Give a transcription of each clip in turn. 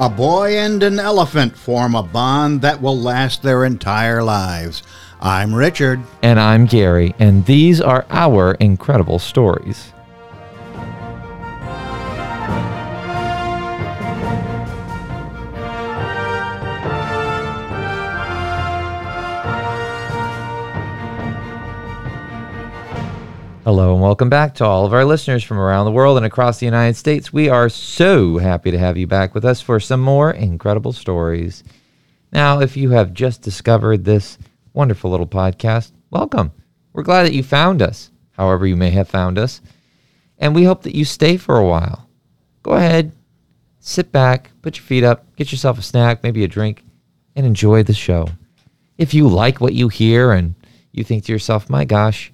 A boy and an elephant form a bond that will last their entire lives. I'm Richard. And I'm Gary, and these are our incredible stories. Hello and welcome back to all of our listeners from around the world and across the United States. We are so happy to have you back with us for some more incredible stories. Now, if you have just discovered this wonderful little podcast, welcome. We're glad that you found us, however, you may have found us. And we hope that you stay for a while. Go ahead, sit back, put your feet up, get yourself a snack, maybe a drink, and enjoy the show. If you like what you hear and you think to yourself, my gosh,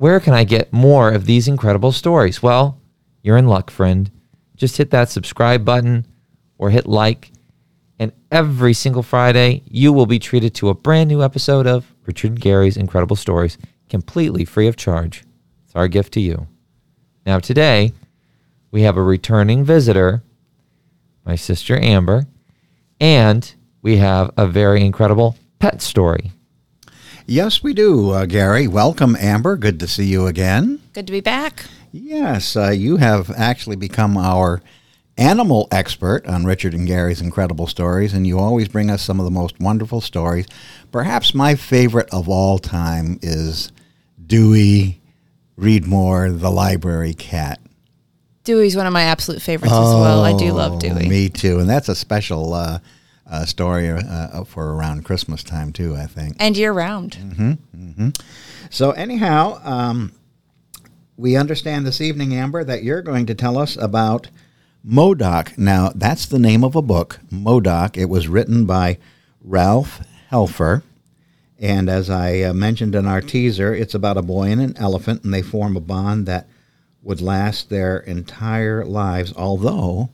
where can I get more of these incredible stories? Well, you're in luck, friend. Just hit that subscribe button or hit like, and every single Friday, you will be treated to a brand new episode of Richard Gary's Incredible Stories, completely free of charge. It's our gift to you. Now, today, we have a returning visitor, my sister Amber, and we have a very incredible pet story. Yes, we do, uh, Gary. Welcome, Amber. Good to see you again. Good to be back. Yes, uh, you have actually become our animal expert on Richard and Gary's incredible stories, and you always bring us some of the most wonderful stories. Perhaps my favorite of all time is Dewey Readmore, the library cat. Dewey's one of my absolute favorites as well. I do love Oh, Dewey. Me too, and that's a special uh, uh, story uh, for around Christmas time too. I think. And year round. So anyhow, um, we understand this evening, Amber, that you're going to tell us about Modoc. Now, that's the name of a book, Modoc. It was written by Ralph Helfer. And as I uh, mentioned in our teaser, it's about a boy and an elephant, and they form a bond that would last their entire lives, although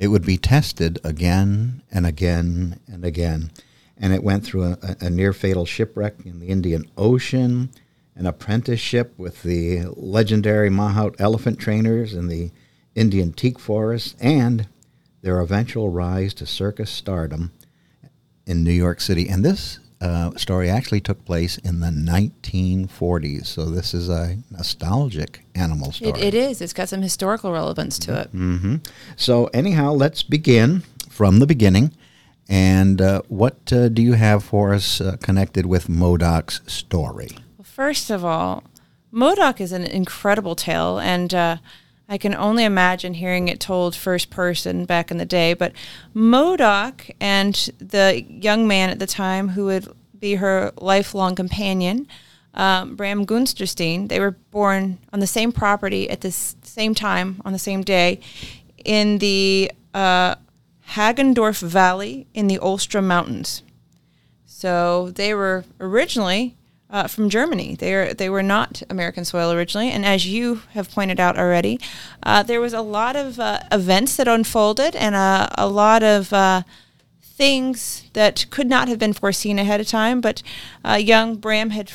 it would be tested again and again and again. And it went through a, a near fatal shipwreck in the Indian Ocean, an apprenticeship with the legendary Mahout elephant trainers in the Indian teak forest, and their eventual rise to circus stardom in New York City. And this uh, story actually took place in the 1940s. So this is a nostalgic animal story. It, it is. It's got some historical relevance to it. hmm So, anyhow, let's begin from the beginning. And uh, what uh, do you have for us uh, connected with Modoc's story? Well, first of all, Modoc is an incredible tale, and uh, I can only imagine hearing it told first person back in the day. But Modoc and the young man at the time who would be her lifelong companion, um, Bram Gunsterstein, they were born on the same property at the same time on the same day in the uh, Hagendorf Valley in the Ulstra Mountains. So they were originally uh, from Germany. They are they were not American soil originally, and as you have pointed out already, uh, there was a lot of uh, events that unfolded and a, a lot of uh, things that could not have been foreseen ahead of time. But uh, young Bram had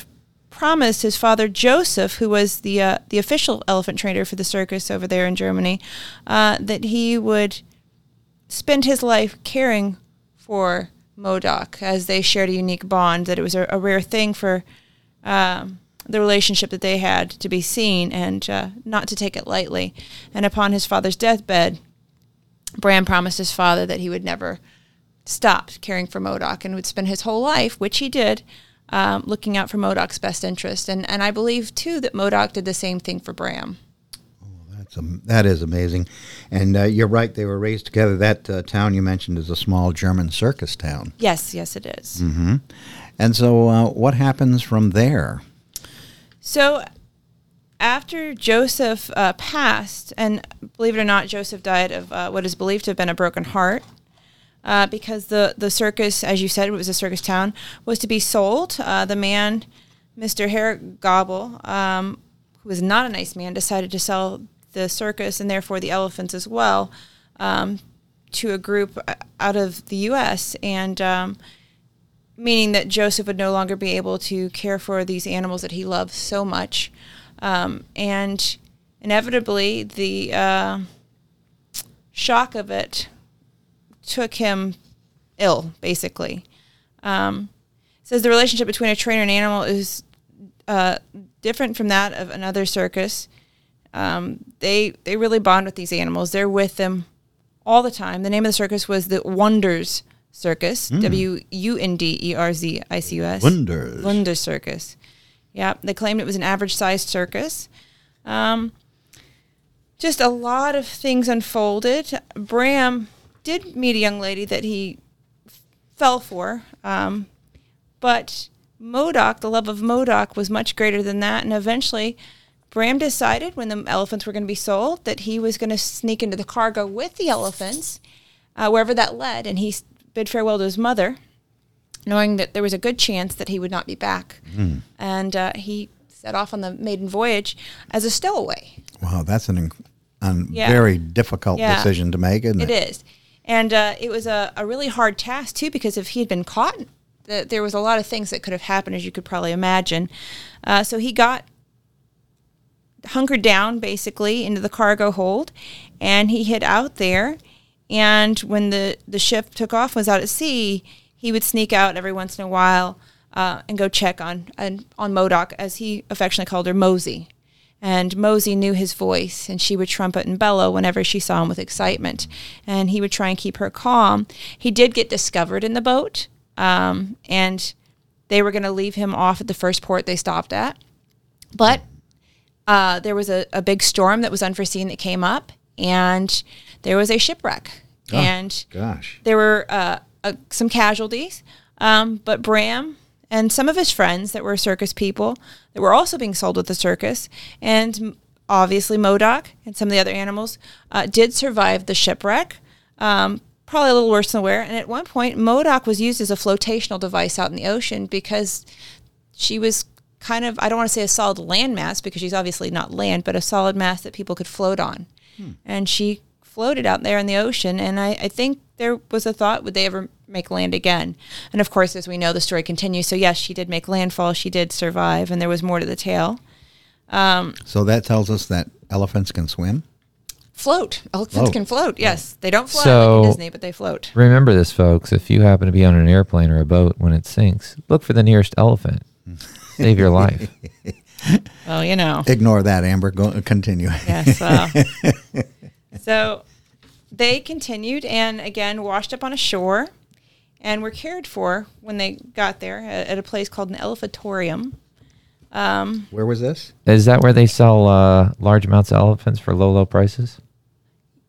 promised his father Joseph, who was the uh, the official elephant trainer for the circus over there in Germany, uh, that he would spend his life caring for Modoc as they shared a unique bond. That it was a, a rare thing for um, the relationship that they had to be seen and uh, not to take it lightly. And upon his father's deathbed, Bram promised his father that he would never stop caring for Modoc and would spend his whole life, which he did, um, looking out for Modoc's best interest. And and I believe too that Modoc did the same thing for Bram. That's am that is amazing. And uh, you're right, they were raised together. That uh, town you mentioned is a small German circus town. Yes, yes, it is. hmm And so, uh, what happens from there? So after Joseph uh, passed, and believe it or not, Joseph died of uh, what is believed to have been a broken heart. Uh, because the, the circus, as you said, it was a circus town, was to be sold. Uh, the man, Mr. Herrick Gobble, um, who was not a nice man, decided to sell the circus and therefore the elephants as well um, to a group uh, out of the U.S. and um, meaning that Joseph would no longer be able to care for these animals that he loved so much, um, and inevitably the uh, shock of it took him ill, basically. Um, says the relationship between a trainer and animal is uh, different from that of another circus. Um, they they really bond with these animals. They're with them all the time. The name of the circus was the Wonders Circus. W U N D E R Z I C U S. Wonders. Wonders Circus. Yeah, they claimed it was an average sized circus. Um, just a lot of things unfolded. Bram did meet a young lady that he f- fell for, um, but Modoc, the love of Modoc, was much greater than that. And eventually, Bram decided when the elephants were going to be sold that he was going to sneak into the cargo with the elephants, uh, wherever that led, and he bid farewell to his mother knowing that there was a good chance that he would not be back. And uh, he set off on the maiden voyage as a stowaway. Wow, that's an, inc- an Yeah. very difficult Yeah. decision to make, isn't it? It is. And uh, it was a, a really hard task, too, because if he had been caught, th- there was a lot of things that could have happened, as you could probably imagine. Uh, so he got hunkered down, basically, into the cargo hold, and he hid out there. And when the, the ship took off, was out at sea, he would sneak out every once in a while uh, and go check on, on, on Modoc, as he affectionately called her, Mosey. And Mosey knew his voice, and she would trumpet and bellow whenever she saw him with excitement. And he would try and keep her calm. He did get discovered in the boat, um, and they were going to leave him off at the first port they stopped at. But uh, there was a, a big storm that was unforeseen that came up, and there was a shipwreck. Oh. And Gosh. there were uh, uh, some casualties, um, but Bram and some of his friends that were circus people that were also being sold with the circus, and obviously Modoc and some of the other animals uh, did survive the shipwreck. Um, probably a little worse than wear. And at one point, Modoc was used as a flotational device out in the ocean because she was kind of I don't want to say a solid land mass because she's obviously not land, but a solid mass that people could float on. And she floated out there in the ocean, and I, I think there was a thought would they ever make land again? And of course, as we know, the story continues. So yes, she did make landfall. She did survive, and there was more to the tale. Um, so that tells us that elephants can swim? Float. Elephants Float. can float. Yes, they don't fly So- like in Disney, but they float. Remember this, folks. If you happen to be on an airplane or a boat when it sinks, look for the nearest elephant. Save your life. Well, you know. Ignore that, Amber. Go continue. Yes. Well. so they continued and again washed up on a shore and were cared for when they got there at, at a place called an elephantorium. Where was this? Is that where they sell uh, large amounts of elephants for low, low prices?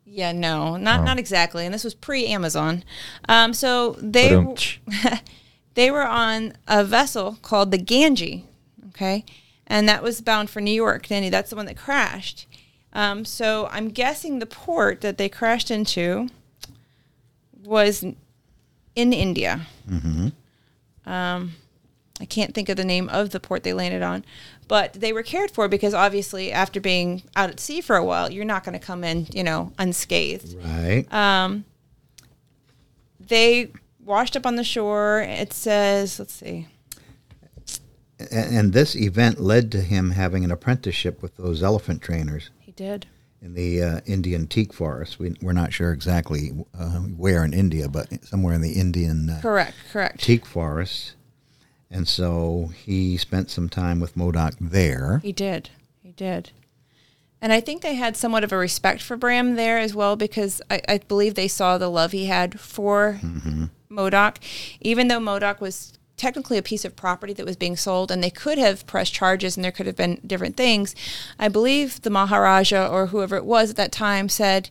Yeah, no, not Oh. not exactly. And this was pre-Amazon. Um, so they Ba-dum-tsh. they were on a vessel called the Ganges, okay, and that was bound for New York. Danny, that's the one that crashed. Um, so I'm guessing the port that they crashed into was in India. Um, I can't think of the name of the port they landed on, but they were cared for because obviously after being out at sea for a while, you're not going to come in, you know, unscathed Right. Uh, they washed up on the shore. It says, let's see. A- and this event led to him having an apprenticeship with those elephant trainers did. in the uh, Indian teak forest. We, we're not sure exactly uh, where in India, but somewhere in the Indian uh, Correct, correct. teak forest. And so he spent some time with Modoc there. He did. He did. And I think they had somewhat of a respect for Bram there as well because I, I believe they saw the love he had for Modoc. Even though Modoc was technically a piece of property that was being sold and they could have pressed charges and there could have been different things, I believe the Maharaja or whoever it was at that time said,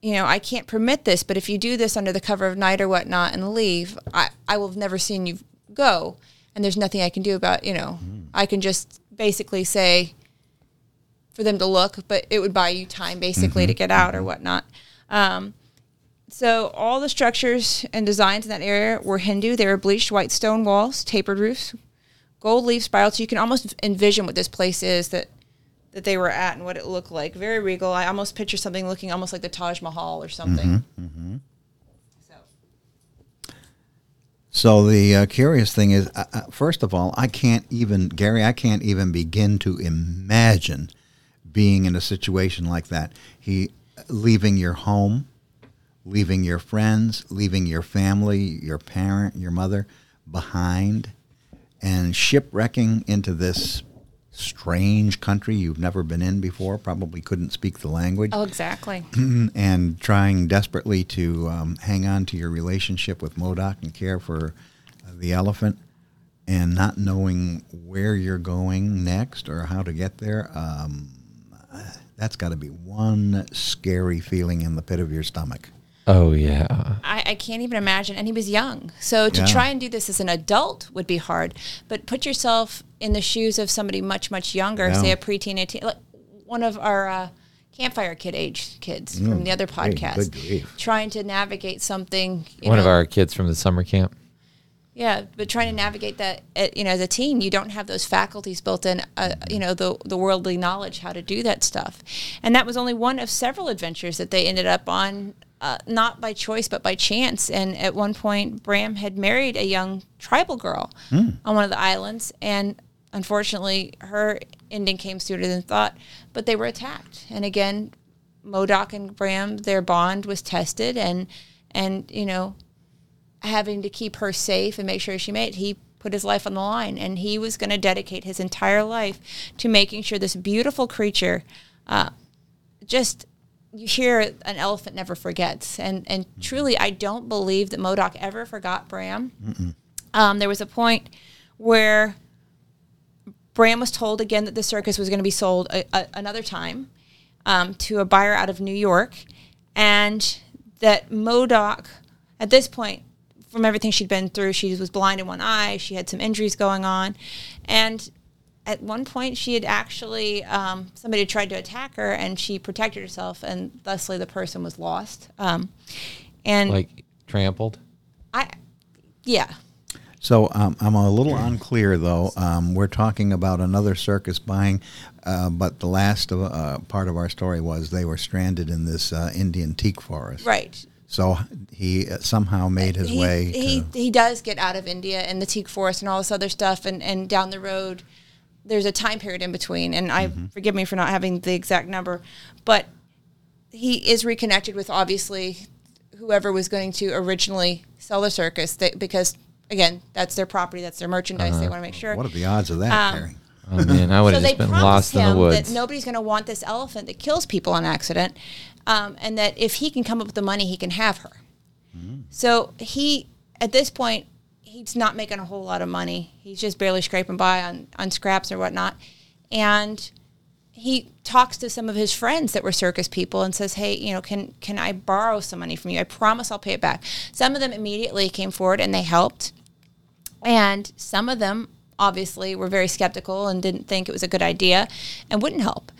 you know, I can't permit this, but if you do this under the cover of night or whatnot and leave, I, I will have never seen you go. And there's nothing I can do about, you know, hmm. I can just basically say for them to look, but it would buy you time basically to mm-hmm. get out or mm-hmm. whatnot. Um, so all the structures and designs in that area were Hindu. They were bleached white stone walls, tapered roofs, gold leaf spirals. So you can almost envision what this place is that that they were at and what it looked like. Very regal. I almost picture something looking almost like the Taj Mahal or something. So So the uh, curious thing is, uh, uh, first of all, I can't even, Gary, I can't even begin to imagine being in a situation like that. He leaving your home leaving your friends, leaving your family, your parent, your mother behind, and shipwrecking into this strange country you've never been in before, probably couldn't speak the language, Oh, exactly. and trying desperately to um, hang on to your relationship with Modoc and care for uh, the elephant, and not knowing where you're going next or how to get there. Um, that's got to be one scary feeling in the pit of your stomach. Oh yeah. I, I can't even imagine. And he was young. So to Yeah. try and do this as an adult would be hard. But put yourself in the shoes of somebody much, much younger, Yeah. say a preteen, 18, like one of our uh, campfire kid age kids from the other Mm, great. podcast, Good trying to navigate something. you One of our kids from the summer camp. Yeah, but trying to navigate that, uh, you know, as a teen, you don't have those faculties built in, uh, you know, the the worldly knowledge how to do that stuff, and that was only one of several adventures that they ended up on, uh, not by choice but by chance. And at one point, Bram had married a young tribal girl on one of the islands, and unfortunately, her ending came sooner than thought. But they were attacked, and again, Modoc and Bram, their bond was tested, and and you know having to keep her safe and make sure she made it, he put his life on the line. And he was going to dedicate his entire life to making sure this beautiful creature uh, just. You hear an elephant never forgets, and and truly, I don't believe that Modoc ever forgot Bram. Um, there was a point where Bram was told again that the circus was going to be sold a, a, another time um, to a buyer out of New York, and that Modoc, at this point, from everything she'd been through, she was blind in one eye, she had some injuries going on, and at one point she had actually um, somebody had tried to attack her, and she protected herself, and thusly the person was lost. Um, and Like trampled. I, yeah, So um, I'm a little unclear, though. Um, we're talking about another circus buying, uh, but the last of, uh, part of our story was they were stranded in this uh, Indian teak forest. right. So he uh, somehow made his he, way. He he does get out of India and the teak forest and all this other stuff, and and down the road, there's a time period in between, and I Mm-hmm. forgive me for not having the exact number, but he is reconnected with obviously whoever was going to originally sell the circus, they, because again, that's their property, that's their merchandise. They want to make sure. what are the odds of that, Um, Terry? Oh man, I would So have they just been promised lost in him the woods. that nobody's going to want this elephant that kills people on accident, um, and that if he can come up with the money, he can have her. So he, at this point, he's not making a whole lot of money. He's just barely scraping by on on scraps or whatnot, and he talks to some of his friends that were circus people and says, "Hey, you know, can can I borrow some money from you? I promise I'll pay it back." Some of them immediately came forward and they helped, and some of them obviously were very skeptical and didn't think it was a good idea and wouldn't help.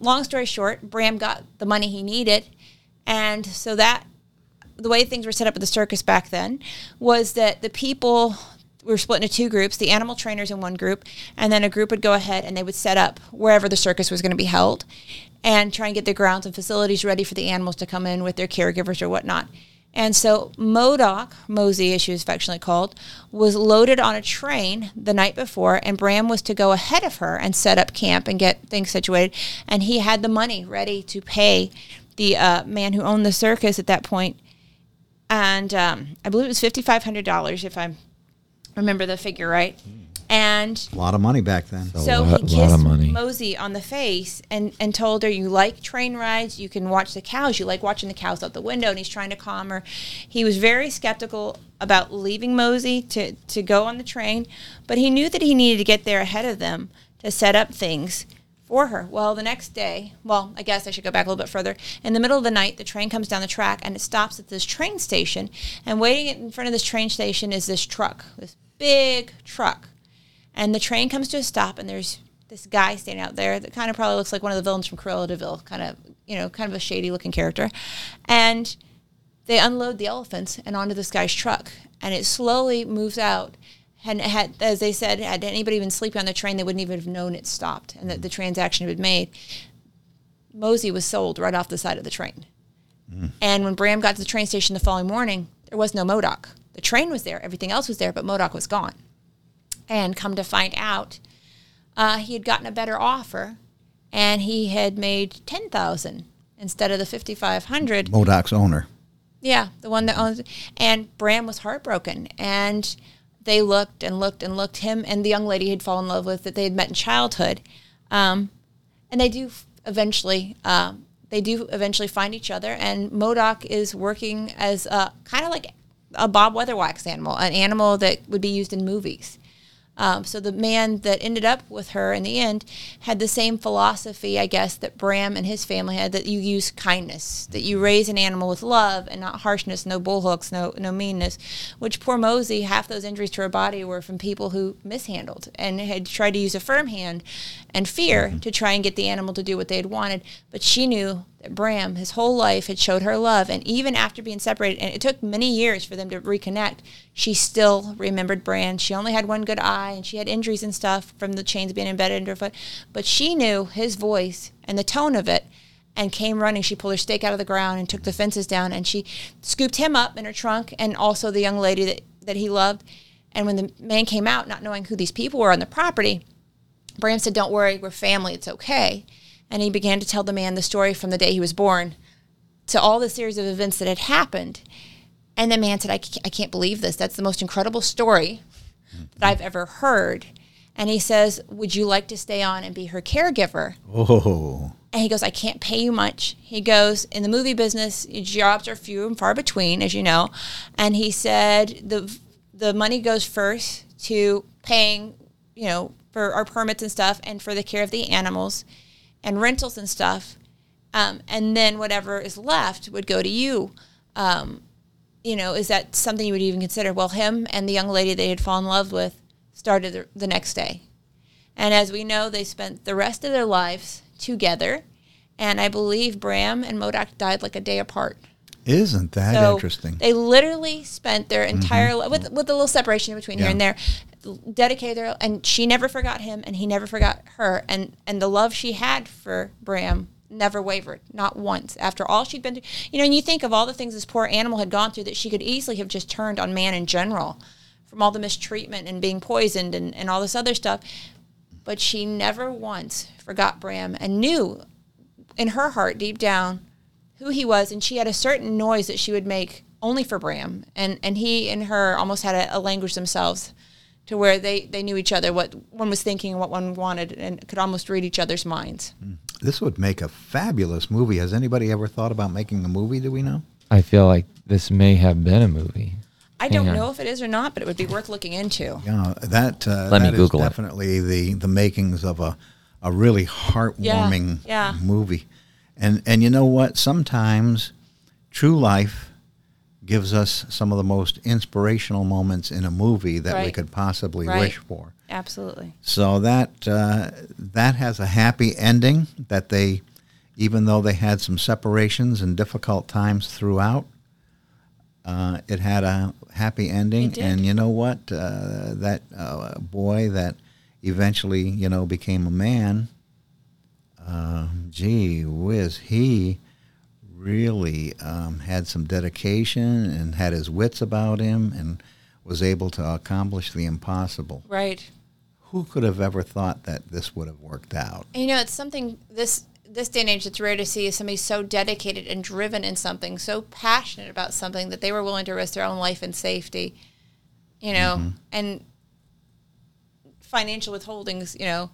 Long story short, Bram got the money he needed, and so that the way things were set up at the circus back then was that the people were split into two groups the animal trainers in one group and then a group would go ahead and they would set up wherever the circus was going to be held and try and get the grounds and facilities ready for the animals to come in with their caregivers or whatnot. And so modoc mosey as she was affectionately called was loaded on a train the night before and bram was to go ahead of her and set up camp and get things situated. And he had the money ready to pay the uh, man who owned the circus at that point and um, I believe it was fifty five hundred dollars if I remember the figure right. And A lot of money back then. A so lot- he lot of kissed money. Mosey on the face and, and told her, "You like train rides? You can watch the cows. You like watching the cows out the window." And he's trying to calm her. He was very skeptical about leaving Mosey to to go on the train, but he knew that he needed to get there ahead of them to set up things for her. Well, the next day, well, I guess I should go back a little bit further. In the middle of the night, the train comes down the track and it stops at this train station. And waiting in front of this train station is this truck, this big truck. And the train comes to a stop, and there's this guy standing out there that kind of probably looks like one of the villains from Cruella de Vil, kind of, you know, kind of a shady looking character. And they unload the elephants and onto this guy's truck, and it slowly moves out. And it had, as they said, had anybody been sleeping on the train, they wouldn't even have known it stopped and that the transaction had been made. Mosey was sold right off the side of the train. And when Bram got to the train station the following morning, there was no Modoc. The train was there, everything else was there, but Modoc was gone. And come to find out, uh, he had gotten a better offer, and he had made ten thousand instead of the 5500 Modoc's owner. yeah, the one that owns. And Bram was heartbroken, and they looked and looked and looked. Him and the young lady he'd fallen in love with that they had met in childhood, um, and they do eventually. Um, they do eventually find each other, and Modoc is working as a kind of like a Bob Weatherwax animal, an animal that would be used in movies. Um, so the man that ended up with her in the end had the same philosophy, I guess, that Bram and his family had. That you use kindness, that you raise an animal with love and not harshness, no bullhooks, no no meanness. Which poor Mosey, half those injuries to her body were from people who mishandled and had tried to use a firm hand and fear to try and get the animal to do what they had wanted. But she knew Bram, his whole life, had showed her love, and even after being separated, and it took many years for them to reconnect, she still remembered Bram. She only had one good eye, and she had injuries and stuff from the chains being embedded in her foot, but she knew his voice and the tone of it. And came running. She pulled her stake out of the ground and took the fences down. And she scooped him up in her trunk, and also the young lady that, that he loved. And when the man came out, not knowing who these people were on the property, Bram said, Don't worry, we're family, it's okay. And he began to tell the man the story from the day he was born to all the series of events that had happened. And the man said, I can't, I can't believe this. That's the most incredible story that I've ever heard. And he says, Would you like to stay on and be her caregiver? Oh, And he goes, I can't pay you much. He goes, in the movie business, jobs are few and far between, as you know. And he said the the money goes first to paying, you know, for our permits and stuff, and for the care of the animals, and rentals and stuff. Um, and then whatever is left would go to you. Um, you know, is that something you would even consider? Well, him and the young lady they had fallen in love with started the, the next day. And as we know, they spent the rest of their lives together. And I believe Bram and Modoc died like a day apart. isn't that So interesting? They literally spent their entire li with with a little separation between here and there, dedicated their and she never forgot him and he never forgot her and and the love she had for Bram never wavered, not once. After all she'd been through, you know, and you think of all the things this poor animal had gone through that she could easily have just turned on man in general, from all the mistreatment and being poisoned and, and all this other stuff. But she never once forgot Bram and knew in her heart deep down who he was and she had a certain noise that she would make only for Bram and and he and her almost had a, a language themselves to where they they knew each other what one was thinking and what one wanted and could almost read each other's minds This would make a fabulous movie. Has anybody ever thought about making a movie? Do we know? I feel like this may have been a movie. I don't know if it is or not but it would be worth looking into Yeah, that uh, Let me that is Google it. definitely the the makings of a a really heartwarming yeah. movie. And and you know what? Sometimes true life gives us some of the most inspirational moments in a movie that we could possibly Right. wish for. absolutely So that uh, that has a happy ending. That they, even though they had some separations and difficult times throughout, uh, it had a happy ending. And you know what? Uh, that uh, boy that eventually, you know, became a man. Uh, gee whiz, he really um, had some dedication and had his wits about him and was able to accomplish the impossible right who could have ever thought that this would have worked out? And, you know, it's something this this day and age that's rare to see is somebody so dedicated and driven in something, so passionate about something that they were willing to risk their own life and safety. You know, Mm-hmm. and financial withholdings, you know,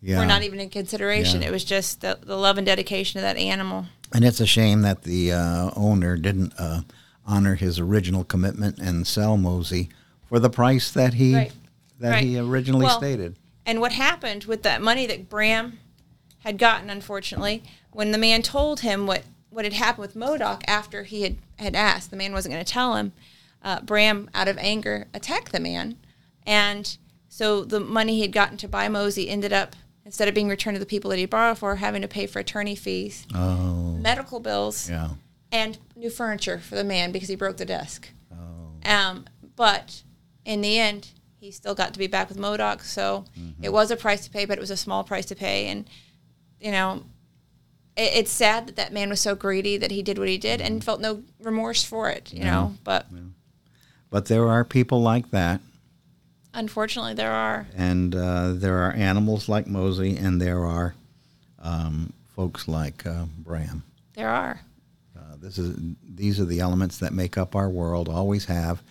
Yeah. were not even in consideration. Yeah. It was just the, the love and dedication of that animal. And it's a shame that the uh, owner didn't uh, honor his original commitment and sell Mosey for the price that he Right. that he originally Well, stated. And what happened with that money that Bram had gotten, unfortunately, when the man told him what, what had happened with Modoc after he had, had asked, the man wasn't going to tell him. Uh, Bram, out of anger, attacked the man. And so the money he had gotten to buy Mosey ended up, instead of being returned to the people that he borrowed for, having to pay for attorney fees, Oh, medical bills, yeah. and new furniture for the man because he broke the desk. Oh, Um, but in the end, he still got to be back with Modoc. So Mm-hmm. it was a price to pay, but it was a small price to pay. And, you know, it, it's sad that that man was so greedy that he did what he did and felt no remorse for it, you know. But but there are people like that, unfortunately, there are. and uh, there are animals like Mosey, and there are um, folks like uh, Bram. There are. Uh, this is these are the elements that make up our world, always have,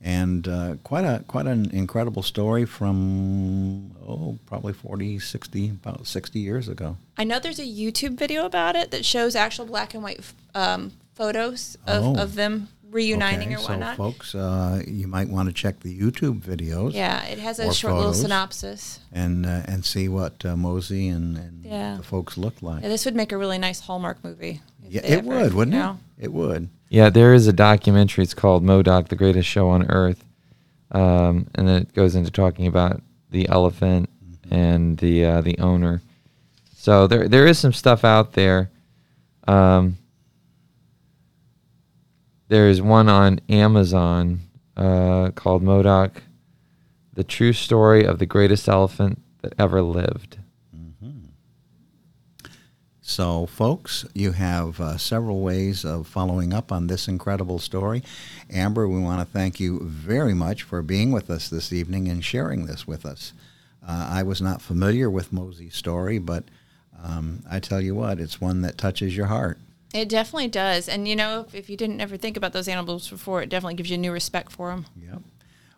and uh, quite a quite an incredible story from oh probably 40, 60, about sixty years ago. I know there's a YouTube video about it that shows actual black and white um, photos of, Oh. of them reuniting Okay, or whatnot. So, folks, uh, you might want to check the YouTube videos. yeah, it has a short little synopsis. And uh, and see what uh, Mosey and, and Yeah. the folks look like. Yeah, this would make a really nice Hallmark movie. Yeah, it ever, would, wouldn't you know? it? It would. Yeah, there is a documentary. It's called Modoc, the greatest show on earth, um, and then it goes into talking about the elephant and the uh, the owner. So there there is some stuff out there. Um, there's one on Amazon uh, called Modoc, the true story of the greatest elephant that ever lived. So, folks, you have uh, several ways of following up on this incredible story. Amber, we want to thank you very much for being with us this evening and sharing this with us. Uh, I was not familiar with Mosey's story, but um, I tell you what, it's one that touches your heart. It definitely does. And, you know, if, if you didn't ever think about those animals before, it definitely gives you a new respect for them. Yep.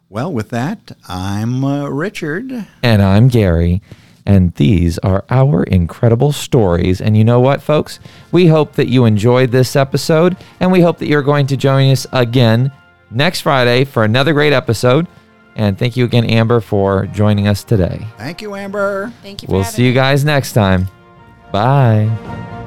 Well, with that, I'm uh, Richard. And I'm Gary. And these are our incredible stories. And you know what, folks? We hope that you enjoyed this episode. And we hope that you're going to join us again next Friday for another great episode. And thank you again, Amber, for joining us today. Thank you, Amber. Thank you for We'll having see you me. guys next time. Bye.